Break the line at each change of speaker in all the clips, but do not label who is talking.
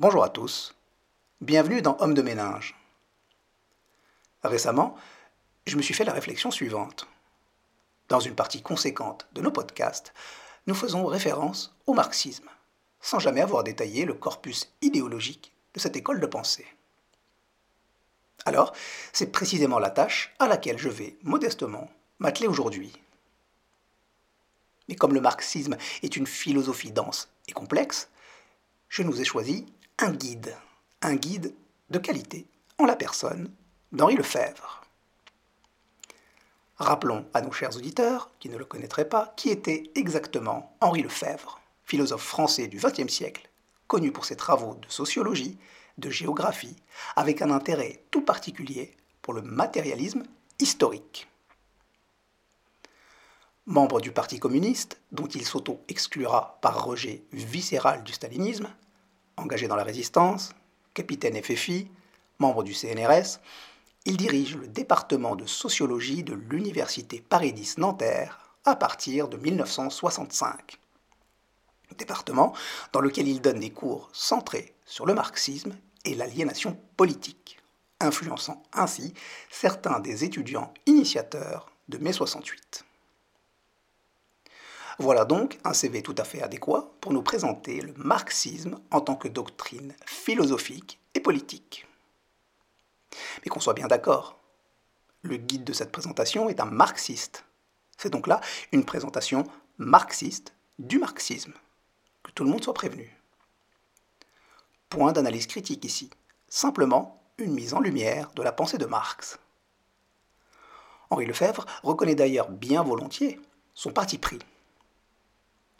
Bonjour à tous, bienvenue dans Homme de ménage. Récemment, je me suis fait la réflexion suivante. Dans une partie conséquente de nos podcasts, nous faisons référence au marxisme, sans jamais avoir détaillé le corpus idéologique de cette école de pensée. Alors, c'est précisément la tâche à laquelle je vais modestement m'atteler aujourd'hui. Mais comme le marxisme est une philosophie dense et complexe, je nous ai choisi un guide, un guide de qualité, en la personne d'Henri Lefebvre. Rappelons à nos chers auditeurs, qui ne le connaîtraient pas, qui était exactement Henri Lefebvre, philosophe français du XXe siècle, connu pour ses travaux de sociologie, de géographie, avec un intérêt tout particulier pour le matérialisme historique. Membre du Parti communiste, dont il s'auto-exclura par rejet viscéral du stalinisme, engagé dans la résistance, capitaine FFI, membre du CNRS, il dirige le département de sociologie de l'Université Paris 10 Nanterre à partir de 1965. Département dans lequel il donne des cours centrés sur le marxisme et l'aliénation politique, influençant ainsi certains des étudiants initiateurs de mai 68. Voilà donc un CV tout à fait adéquat pour nous présenter le marxisme en tant que doctrine philosophique et politique. Mais qu'on soit bien d'accord, le guide de cette présentation est un marxiste. C'est donc là une présentation marxiste du marxisme. Que tout le monde soit prévenu. Point d'analyse critique ici, simplement une mise en lumière de la pensée de Marx. Henri Lefebvre reconnaît d'ailleurs bien volontiers son parti pris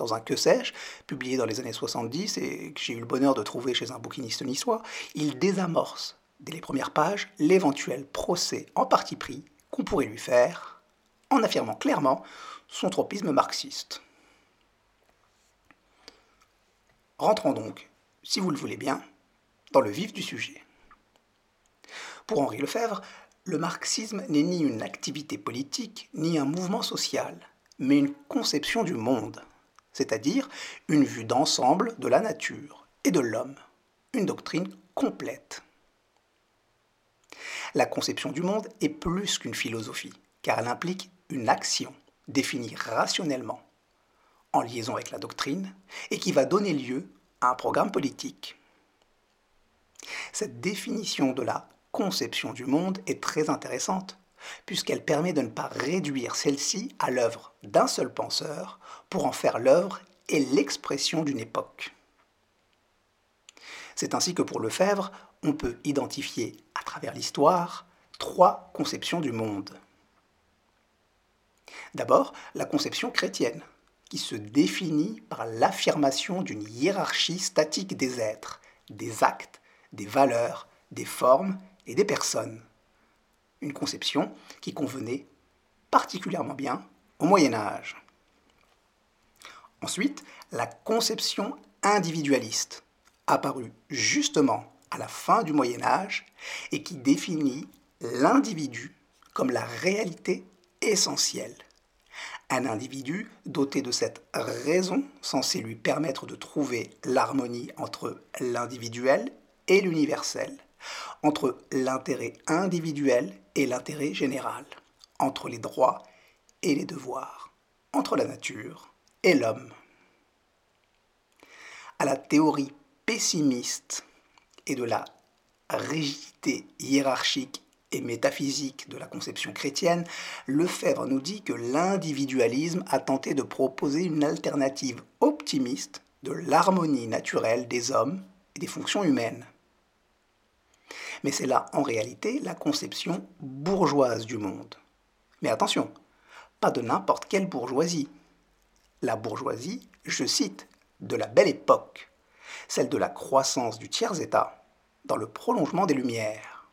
dans un Que sais-je, publié dans les années 70 et que j'ai eu le bonheur de trouver chez un bouquiniste niçois, il désamorce, dès les premières pages, l'éventuel procès en parti pris qu'on pourrait lui faire, en affirmant clairement son tropisme marxiste. Rentrons donc, si vous le voulez bien, dans le vif du sujet. Pour Henri Lefebvre, le marxisme n'est ni une activité politique, ni un mouvement social, mais une conception du monde c'est-à-dire une vue d'ensemble de la nature et de l'homme, une doctrine complète. La conception du monde est plus qu'une philosophie, car elle implique une action définie rationnellement, en liaison avec la doctrine, et qui va donner lieu à un programme politique. Cette définition de la conception du monde est très intéressante, puisqu'elle permet de ne pas réduire celle-ci à l'œuvre d'un seul penseur pour en faire l'œuvre et l'expression d'une époque. C'est ainsi que pour Lefebvre, on peut identifier à travers l'histoire trois conceptions du monde. D'abord, la conception chrétienne, qui se définit par l'affirmation d'une hiérarchie statique des êtres, des actes, des valeurs, des formes et des personnes une conception qui convenait particulièrement bien au Moyen Âge. Ensuite, la conception individualiste, apparue justement à la fin du Moyen Âge et qui définit l'individu comme la réalité essentielle. Un individu doté de cette raison censée lui permettre de trouver l'harmonie entre l'individuel et l'universel, entre l'intérêt individuel et l'intérêt général, entre les droits et les devoirs, entre la nature et l'homme. À la théorie pessimiste et de la rigidité hiérarchique et métaphysique de la conception chrétienne, Lefebvre nous dit que l'individualisme a tenté de proposer une alternative optimiste de l'harmonie naturelle des hommes et des fonctions humaines. Mais c'est là, en réalité, la conception bourgeoise du monde. Mais attention, pas de n'importe quelle bourgeoisie. La bourgeoisie, je cite, de la belle époque, celle de la croissance du tiers-État, dans le prolongement des Lumières.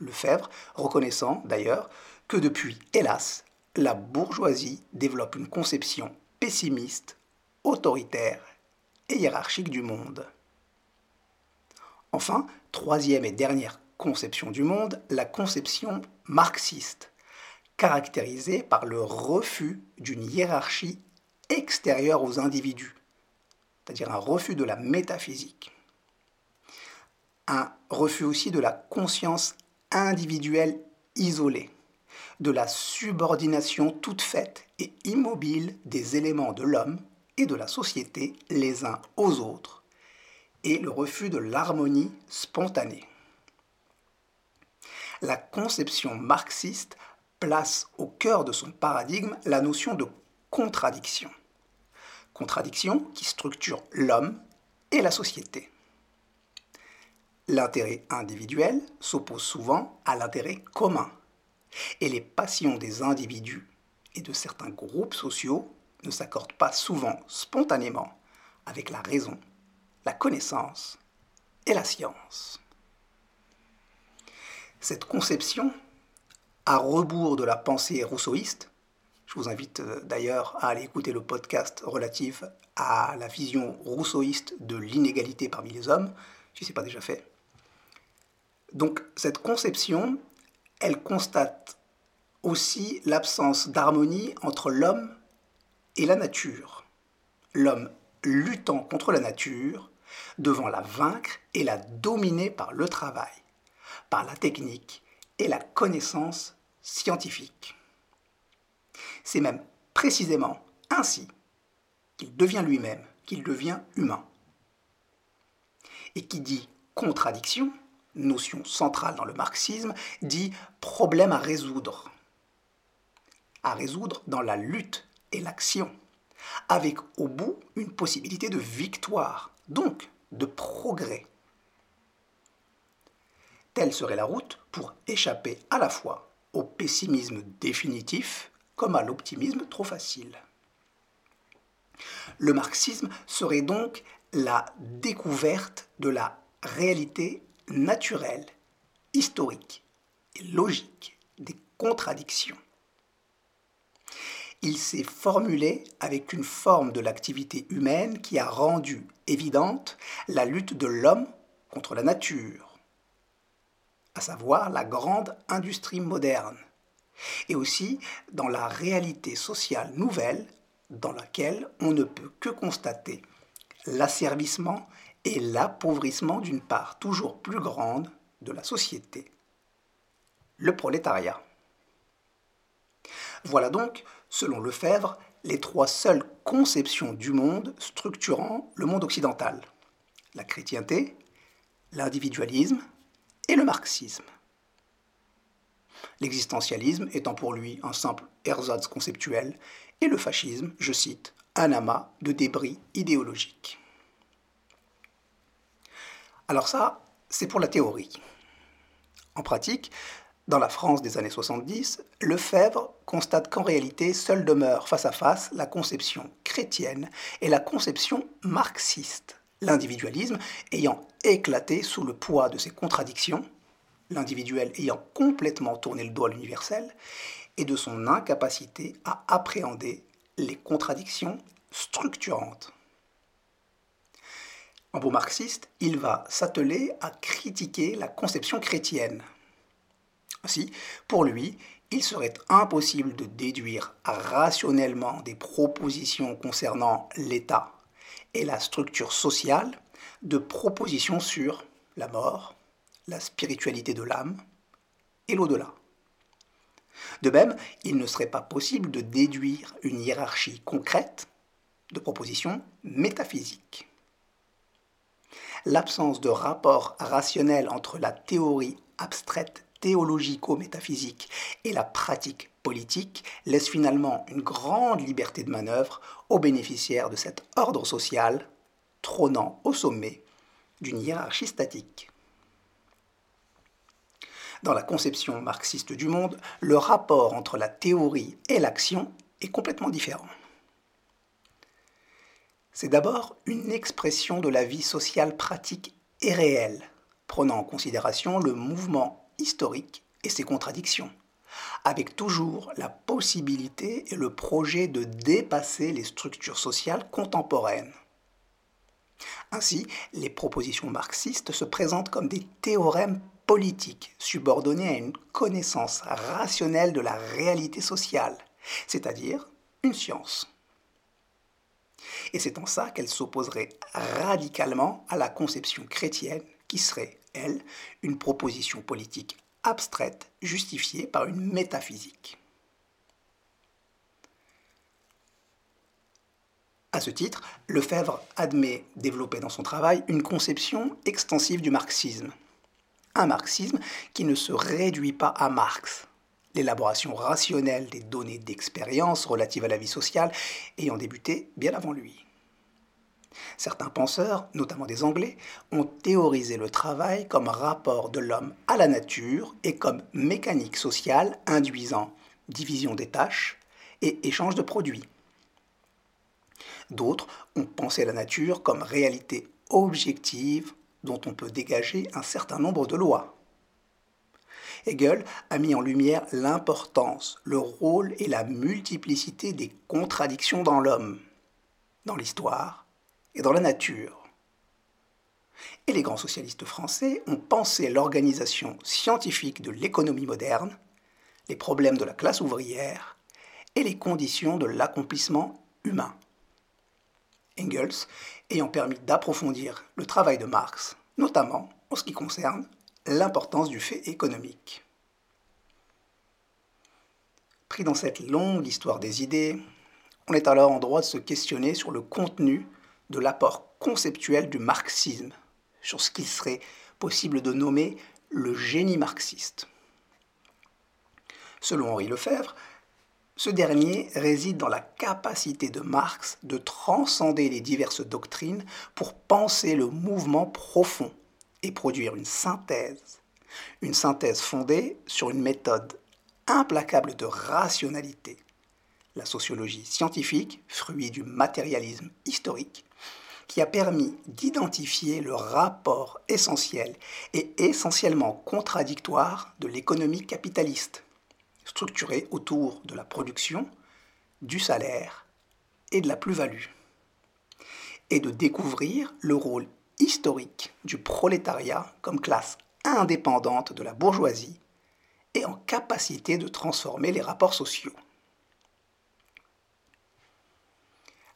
Lefebvre reconnaissant d'ailleurs que depuis, hélas, la bourgeoisie développe une conception pessimiste, autoritaire et hiérarchique du monde. Enfin, troisième et dernière conception du monde, la conception marxiste, caractérisée par le refus d'une hiérarchie extérieure aux individus, c'est-à-dire un refus de la métaphysique. un refus aussi de la conscience individuelle isolée, de la subordination toute faite et immobile des éléments de l'homme et de la société les uns aux autres, et le refus de l'harmonie spontanée. La conception marxiste place au cœur de son paradigme la notion de contradiction. Contradiction qui structure l'homme et la société. L'intérêt individuel s'oppose souvent à l'intérêt commun, et les passions des individus et de certains groupes sociaux ne s'accordent pas souvent spontanément avec la raison, la connaissance et la science. Cette conception, à rebours de la pensée rousseauiste, je vous invite euh, d'ailleurs à aller écouter le podcast relatif à la vision rousseauiste de l'inégalité parmi les hommes, si ce n'est pas déjà fait. Donc cette conception, elle constate aussi l'absence d'harmonie entre l'homme et la nature. L'homme luttant contre la nature, devant la vaincre et la dominer par le travail, par la technique et la connaissance scientifique. C'est même précisément ainsi qu'il devient lui-même, qu'il devient humain. Et qui dit contradiction, notion centrale dans le marxisme, dit problème à résoudre. À résoudre dans la lutte et l'action, avec au bout une possibilité de victoire, donc de progrès. Telle serait la route pour échapper à la fois au pessimisme définitif comme à l'optimisme trop facile. Le marxisme serait donc la découverte de la réalité naturelle, historique et logique des contradictions il s'est formulé avec une forme de l'activité humaine qui a rendu évidente la lutte de l'homme contre la nature, à savoir la grande industrie moderne, et aussi dans la réalité sociale nouvelle dans laquelle on ne peut que constater l'asservissement et l'appauvrissement d'une part toujours plus grande de la société, le prolétariat. Voilà donc selon Lefebvre, les trois seules conceptions du monde structurant le monde occidental. La chrétienté, l'individualisme et le marxisme. L'existentialisme étant pour lui un simple ersatz conceptuel et le fascisme, je cite, un amas de débris idéologiques. Alors ça, c'est pour la théorie. En pratique, dans la France des années 70, Lefebvre constate qu'en réalité, seule demeure face à face la conception chrétienne et la conception marxiste, l'individualisme ayant éclaté sous le poids de ses contradictions, l'individuel ayant complètement tourné le dos à l'universel, et de son incapacité à appréhender les contradictions structurantes. En beau marxiste, il va s'atteler à critiquer la conception chrétienne, ainsi, pour lui, il serait impossible de déduire rationnellement des propositions concernant l'État et la structure sociale de propositions sur la mort, la spiritualité de l'âme et l'au-delà. De même, il ne serait pas possible de déduire une hiérarchie concrète de propositions métaphysiques. L'absence de rapport rationnel entre la théorie abstraite théologico-métaphysique et la pratique politique laisse finalement une grande liberté de manœuvre aux bénéficiaires de cet ordre social trônant au sommet d'une hiérarchie statique. Dans la conception marxiste du monde, le rapport entre la théorie et l'action est complètement différent. C'est d'abord une expression de la vie sociale pratique et réelle, prenant en considération le mouvement historique et ses contradictions, avec toujours la possibilité et le projet de dépasser les structures sociales contemporaines. Ainsi, les propositions marxistes se présentent comme des théorèmes politiques subordonnés à une connaissance rationnelle de la réalité sociale, c'est-à-dire une science. Et c'est en ça qu'elles s'opposeraient radicalement à la conception chrétienne qui serait elle, une proposition politique abstraite justifiée par une métaphysique. À ce titre, Lefebvre admet développer dans son travail une conception extensive du marxisme. Un marxisme qui ne se réduit pas à Marx, l'élaboration rationnelle des données d'expérience relatives à la vie sociale ayant débuté bien avant lui. Certains penseurs, notamment des Anglais, ont théorisé le travail comme rapport de l'homme à la nature et comme mécanique sociale induisant division des tâches et échange de produits. D'autres ont pensé la nature comme réalité objective dont on peut dégager un certain nombre de lois. Hegel a mis en lumière l'importance, le rôle et la multiplicité des contradictions dans l'homme, dans l'histoire et dans la nature. Et les grands socialistes français ont pensé l'organisation scientifique de l'économie moderne, les problèmes de la classe ouvrière et les conditions de l'accomplissement humain. Engels ayant permis d'approfondir le travail de Marx, notamment en ce qui concerne l'importance du fait économique. Pris dans cette longue histoire des idées, on est alors en droit de se questionner sur le contenu de l'apport conceptuel du marxisme, sur ce qu'il serait possible de nommer le génie marxiste. Selon Henri Lefebvre, ce dernier réside dans la capacité de Marx de transcender les diverses doctrines pour penser le mouvement profond et produire une synthèse, une synthèse fondée sur une méthode implacable de rationalité, la sociologie scientifique, fruit du matérialisme historique, qui a permis d'identifier le rapport essentiel et essentiellement contradictoire de l'économie capitaliste, structurée autour de la production, du salaire et de la plus-value, et de découvrir le rôle historique du prolétariat comme classe indépendante de la bourgeoisie et en capacité de transformer les rapports sociaux.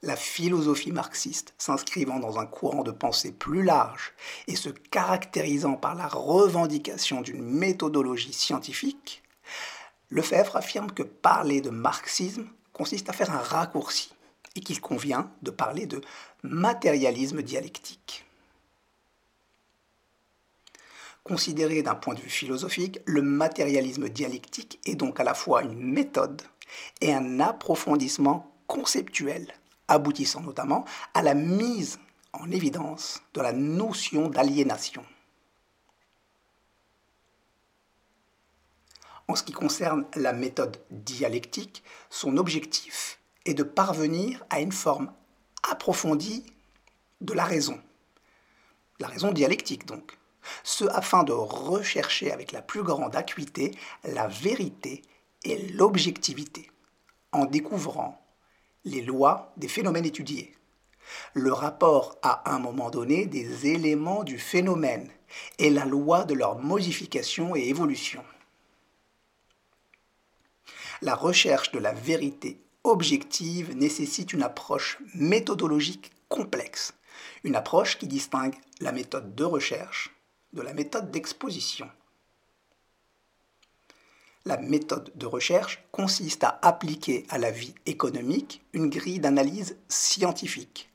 La philosophie marxiste s'inscrivant dans un courant de pensée plus large et se caractérisant par la revendication d'une méthodologie scientifique, Lefebvre affirme que parler de marxisme consiste à faire un raccourci et qu'il convient de parler de matérialisme dialectique. Considéré d'un point de vue philosophique, le matérialisme dialectique est donc à la fois une méthode et un approfondissement conceptuel aboutissant notamment à la mise en évidence de la notion d'aliénation. En ce qui concerne la méthode dialectique, son objectif est de parvenir à une forme approfondie de la raison. La raison dialectique donc. Ce afin de rechercher avec la plus grande acuité la vérité et l'objectivité, en découvrant les lois des phénomènes étudiés. Le rapport à un moment donné des éléments du phénomène et la loi de leur modification et évolution. La recherche de la vérité objective nécessite une approche méthodologique complexe, une approche qui distingue la méthode de recherche de la méthode d'exposition. La méthode de recherche consiste à appliquer à la vie économique une grille d'analyse scientifique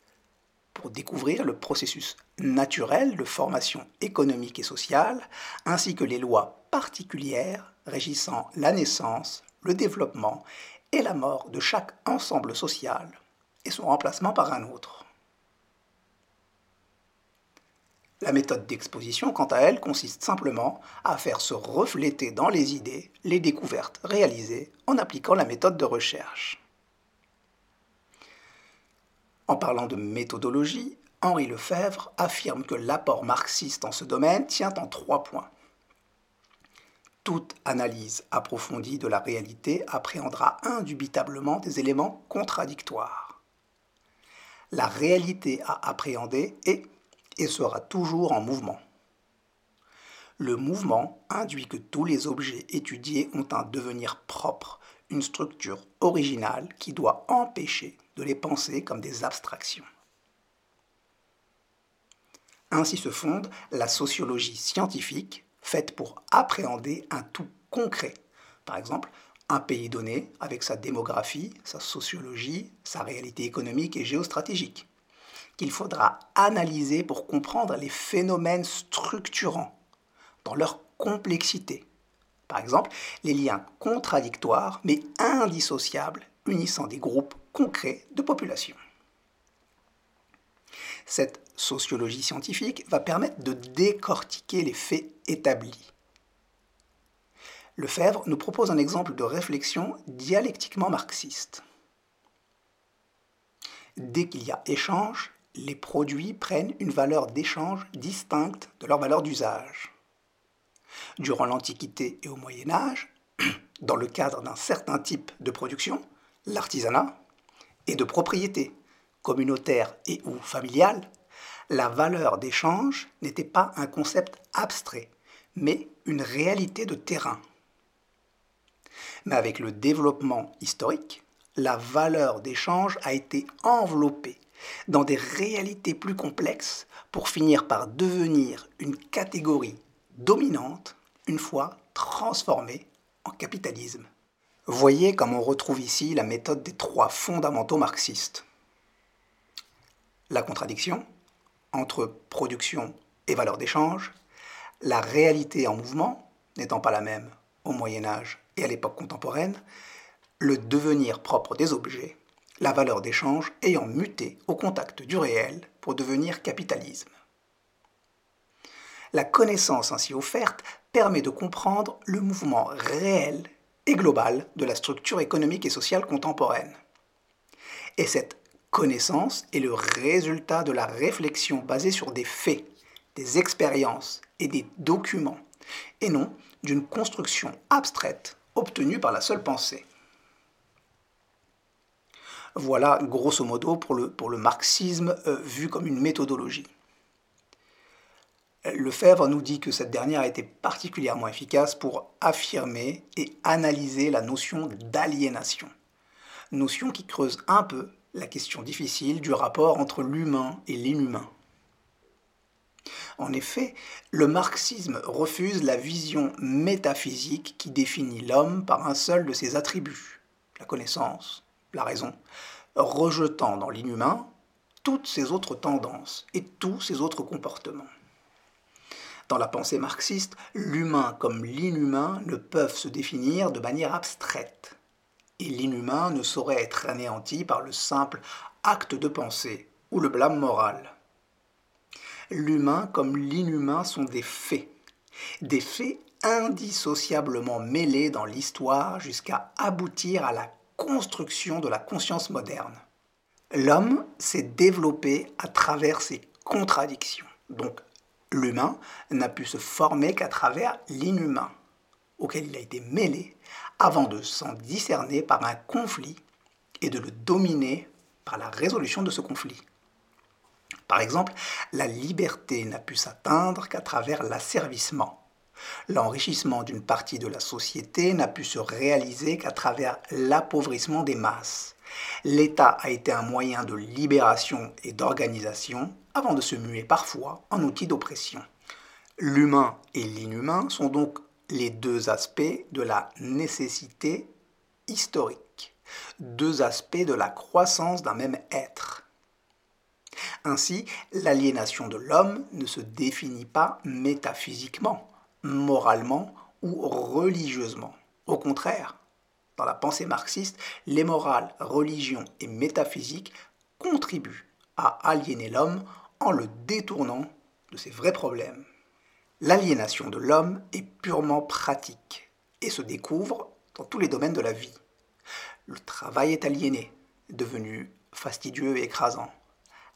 pour découvrir le processus naturel de formation économique et sociale, ainsi que les lois particulières régissant la naissance, le développement et la mort de chaque ensemble social et son remplacement par un autre. La méthode d'exposition, quant à elle, consiste simplement à faire se refléter dans les idées les découvertes réalisées en appliquant la méthode de recherche. En parlant de méthodologie, Henri Lefebvre affirme que l'apport marxiste en ce domaine tient en trois points. Toute analyse approfondie de la réalité appréhendera indubitablement des éléments contradictoires. La réalité à appréhender est et sera toujours en mouvement. Le mouvement induit que tous les objets étudiés ont un devenir propre, une structure originale qui doit empêcher de les penser comme des abstractions. Ainsi se fonde la sociologie scientifique, faite pour appréhender un tout concret. Par exemple, un pays donné avec sa démographie, sa sociologie, sa réalité économique et géostratégique, qu'il faudra analyser pour comprendre les phénomènes structurants dans leur complexité. Par exemple, les liens contradictoires mais indissociables unissant des groupes concrets de population. Cette sociologie scientifique va permettre de décortiquer les faits établis. Lefebvre nous propose un exemple de réflexion dialectiquement marxiste. Dès qu'il y a échange, les produits prennent une valeur d'échange distincte de leur valeur d'usage. Durant l'Antiquité et au Moyen Âge, dans le cadre d'un certain type de production, l'artisanat, et de propriété, communautaire et ou familiale, la valeur d'échange n'était pas un concept abstrait, mais une réalité de terrain. Mais avec le développement historique, la valeur d'échange a été enveloppée dans des réalités plus complexes pour finir par devenir une catégorie dominante une fois transformée en capitalisme. Voyez comme on retrouve ici la méthode des trois fondamentaux marxistes. La contradiction entre production et valeur d'échange, la réalité en mouvement n'étant pas la même au Moyen Âge et à l'époque contemporaine, le devenir propre des objets, la valeur d'échange ayant muté au contact du réel pour devenir capitalisme. La connaissance ainsi offerte permet de comprendre le mouvement réel et global de la structure économique et sociale contemporaine. Et cette connaissance est le résultat de la réflexion basée sur des faits, des expériences et des documents, et non d'une construction abstraite obtenue par la seule pensée. Voilà grosso modo pour le, marxisme euh, vu comme une méthodologie. Lefebvre nous dit que cette dernière a été particulièrement efficace pour affirmer et analyser la notion d'aliénation, notion qui creuse un peu la question difficile du rapport entre l'humain et l'inhumain. En effet, le marxisme refuse la vision métaphysique qui définit l'homme par un seul de ses attributs, la connaissance, la raison, rejetant dans l'inhumain toutes ses autres tendances et tous ses autres comportements. Dans la pensée marxiste, l'humain comme l'inhumain ne peuvent se définir de manière abstraite, et l'inhumain ne saurait être anéanti par le simple acte de pensée ou le blâme moral. L'humain comme l'inhumain sont des faits, des faits indissociablement mêlés dans l'histoire jusqu'à aboutir à la construction de la conscience moderne. L'homme s'est développé à travers ses contradictions, donc L'humain n'a pu se former qu'à travers l'inhumain, auquel il a été mêlé, avant de s'en discerner par un conflit et de le dominer par la résolution de ce conflit. Par exemple, la liberté n'a pu s'atteindre qu'à travers l'asservissement. L'enrichissement d'une partie de la société n'a pu se réaliser qu'à travers l'appauvrissement des masses. L'État a été un moyen de libération et d'organisation avant de se muer parfois en outil d'oppression. L'humain et l'inhumain sont donc les deux aspects de la nécessité historique, deux aspects de la croissance d'un même être. Ainsi, l'aliénation de l'homme ne se définit pas métaphysiquement, moralement ou religieusement. Au contraire, dans la pensée marxiste, les morales, religions et métaphysiques contribuent à aliéner l'homme en le détournant de ses vrais problèmes. L'aliénation de l'homme est purement pratique et se découvre dans tous les domaines de la vie. Le travail est aliéné, devenu fastidieux et écrasant.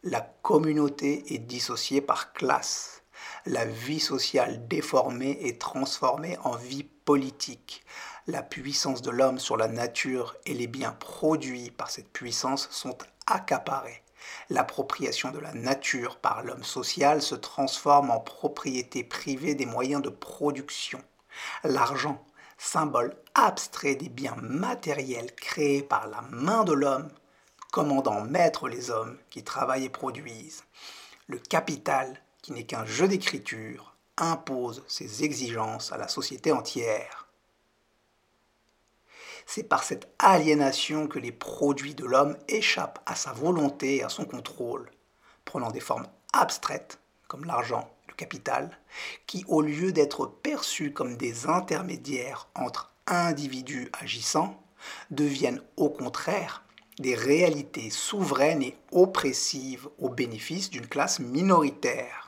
La communauté est dissociée par classe. La vie sociale déformée et transformée en vie politique. La puissance de l'homme sur la nature et les biens produits par cette puissance sont accaparés. L'appropriation de la nature par l'homme social se transforme en propriété privée des moyens de production. L'argent, symbole abstrait des biens matériels créés par la main de l'homme, commandant maître les hommes qui travaillent et produisent. Le capital qui n'est qu'un jeu d'écriture, impose ses exigences à la société entière. C'est par cette aliénation que les produits de l'homme échappent à sa volonté et à son contrôle, prenant des formes abstraites, comme l'argent, le capital, qui, au lieu d'être perçus comme des intermédiaires entre individus agissants, deviennent au contraire des réalités souveraines et oppressives au bénéfice d'une classe minoritaire.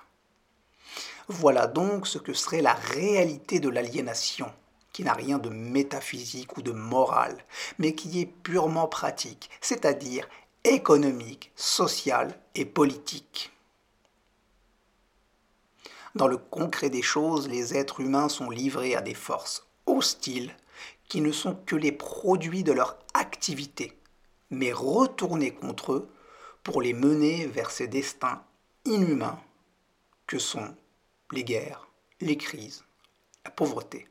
Voilà donc ce que serait la réalité de l'aliénation, qui n'a rien de métaphysique ou de moral, mais qui est purement pratique, c'est-à-dire économique, sociale et politique. Dans le concret des choses, les êtres humains sont livrés à des forces hostiles qui ne sont que les produits de leur activité, mais retournés contre eux pour les mener vers ces destins inhumains que sont les guerres, les crises, la pauvreté.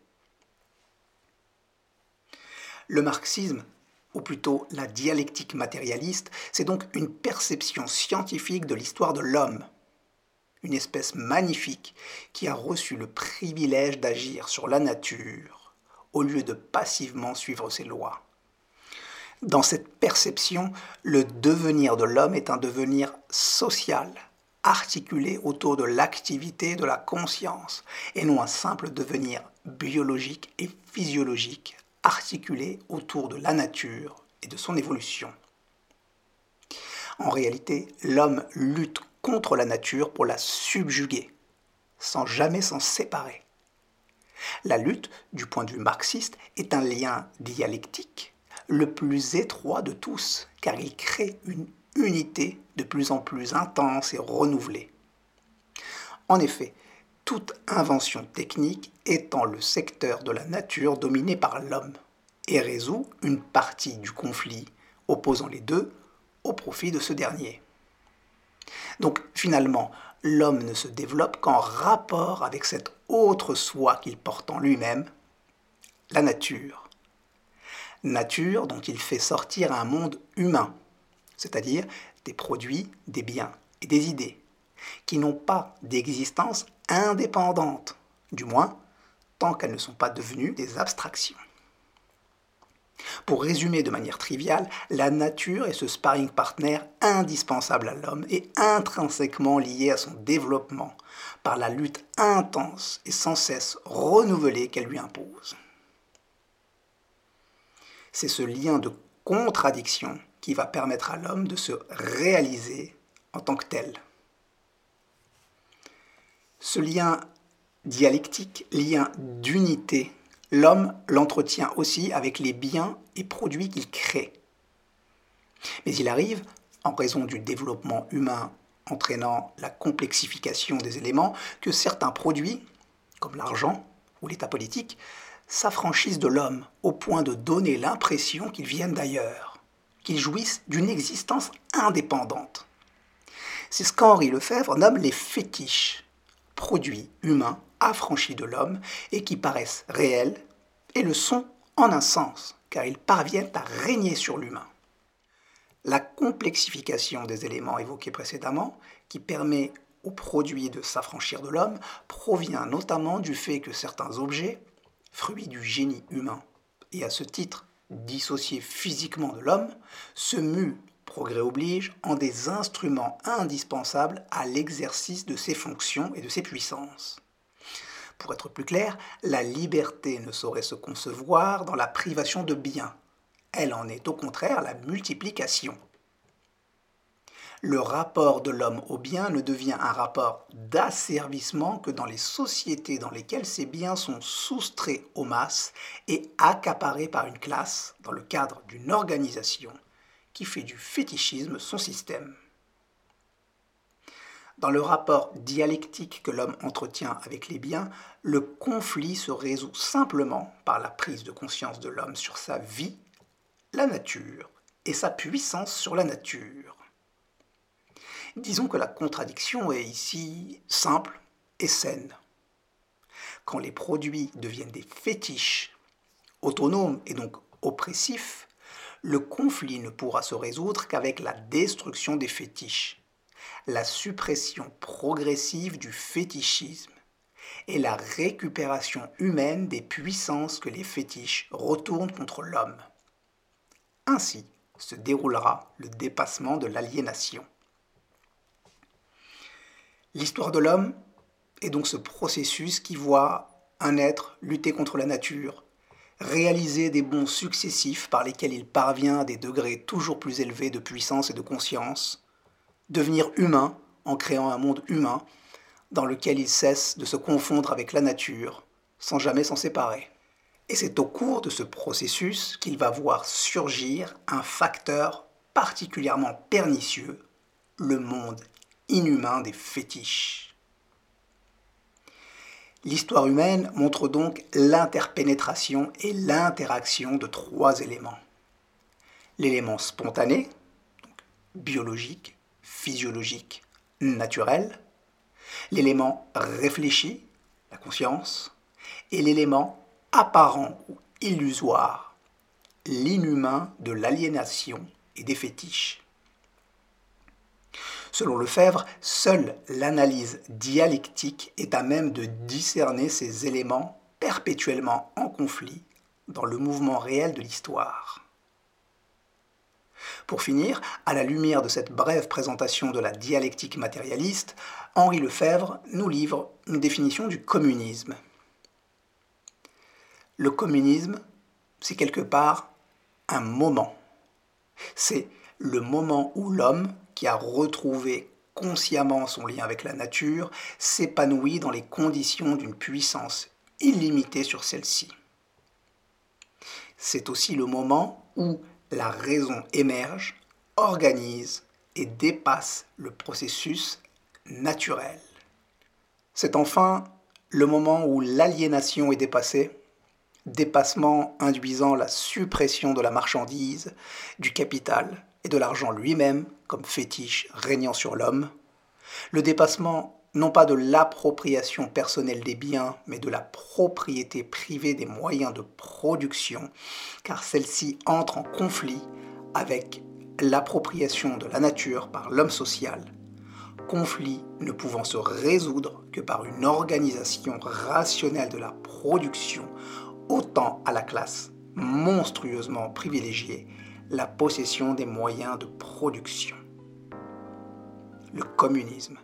Le marxisme, ou plutôt la dialectique matérialiste, c'est donc une perception scientifique de l'histoire de l'homme, une espèce magnifique qui a reçu le privilège d'agir sur la nature au lieu de passivement suivre ses lois. Dans cette perception, le devenir de l'homme est un devenir social, articulé autour de l'activité de la conscience, et non un simple devenir biologique et physiologique, articulé autour de la nature et de son évolution. En réalité, l'homme lutte contre la nature pour la subjuguer, sans jamais s'en séparer. La lutte, du point de vue marxiste, est un lien dialectique, le plus étroit de tous, car il crée une unité de plus en plus intense et renouvelée. En effet, toute invention technique étend le secteur de la nature dominé par l'homme et résout une partie du conflit opposant les deux au profit de ce dernier. Donc finalement, l'homme ne se développe qu'en rapport avec cette autre soi qu'il porte en lui-même, la nature. Nature dont il fait sortir un monde humain, c'est-à-dire des produits, des biens et des idées, qui n'ont pas d'existence indépendante, du moins tant qu'elles ne sont pas devenues des abstractions. Pour résumer de manière triviale, la nature est ce sparring partner indispensable à l'homme et intrinsèquement lié à son développement par la lutte intense et sans cesse renouvelée qu'elle lui impose. C'est ce lien de contradiction qui va permettre à l'homme de se réaliser en tant que tel. Ce lien dialectique, lien d'unité l'homme l'entretient aussi avec les biens et produits qu'il crée. Mais il arrive, en raison du développement humain entraînant la complexification des éléments, que certains produits, comme l'argent ou l'état politique, s'affranchissent de l'homme au point de donner l'impression qu'ils viennent d'ailleurs, qu'ils jouissent d'une existence indépendante. C'est ce qu'Henri Lefebvre nomme les fétiches, produits humains affranchis de l'homme et qui paraissent réels et le sont en un sens, car ils parviennent à régner sur l'humain. La complexification des éléments évoqués précédemment, qui permet aux produits de s'affranchir de l'homme, provient notamment du fait que certains objets, fruits du génie humain, et à ce titre dissociés physiquement de l'homme, se muent, progrès oblige, en des instruments indispensables à l'exercice de ses fonctions et de ses puissances. Pour être plus clair, la liberté ne saurait se concevoir dans la privation de biens. Elle en est au contraire la multiplication. Le rapport de l'homme au bien ne devient un rapport d'asservissement que dans les sociétés dans lesquelles ces biens sont soustraits aux masses et accaparés par une classe dans le cadre d'une organisation qui fait du fétichisme son système. Dans le rapport dialectique que l'homme entretient avec les biens, le conflit se résout simplement par la prise de conscience de l'homme sur sa vie, la nature, et sa puissance sur la nature. Disons que la contradiction est ici simple et saine. Quand les produits deviennent des fétiches, autonomes et donc oppressifs, le conflit ne pourra se résoudre qu'avec la destruction des fétiches la suppression progressive du fétichisme et la récupération humaine des puissances que les fétiches retournent contre l'homme. Ainsi se déroulera le dépassement de l'aliénation. L'histoire de l'homme est donc ce processus qui voit un être lutter contre la nature, réaliser des bons successifs par lesquels il parvient à des degrés toujours plus élevés de puissance et de conscience, devenir humain en créant un monde humain dans lequel il cesse de se confondre avec la nature sans jamais s'en séparer. Et c'est au cours de ce processus qu'il va voir surgir un facteur particulièrement pernicieux, le monde inhumain des fétiches. L'histoire humaine montre donc l'interpénétration et l'interaction de trois éléments. L'élément spontané, biologique, physiologique, naturel, l'élément réfléchi, la conscience, et l'élément apparent ou illusoire, l'inhumain de l'aliénation et des fétiches. Selon Lefebvre, seule l'analyse dialectique est à même de discerner ces éléments perpétuellement en conflit dans le mouvement réel de l'histoire. Pour finir, à la lumière de cette brève présentation de la dialectique matérialiste, Henri Lefebvre nous livre une définition du communisme. Le communisme, c'est quelque part un moment. C'est le moment où l'homme, retrouvé consciemment son lien avec la nature, s'épanouit dans les conditions d'une puissance illimitée sur celle-ci. C'est aussi le moment où la raison émerge, organise et dépasse le processus naturel. C'est enfin le moment où l'aliénation est dépassée, dépassement induisant la suppression de la marchandise, du capital et de l'argent lui-même comme fétiche régnant sur l'homme, le dépassement non pas de l'appropriation personnelle des biens, mais de la propriété privée des moyens de production, car celle-ci entre en conflit avec l'appropriation de la nature par l'homme social, conflit ne pouvant se résoudre que par une organisation rationnelle de la production, autant à la classe monstrueusement privilégiée la possession des moyens de production. Le communisme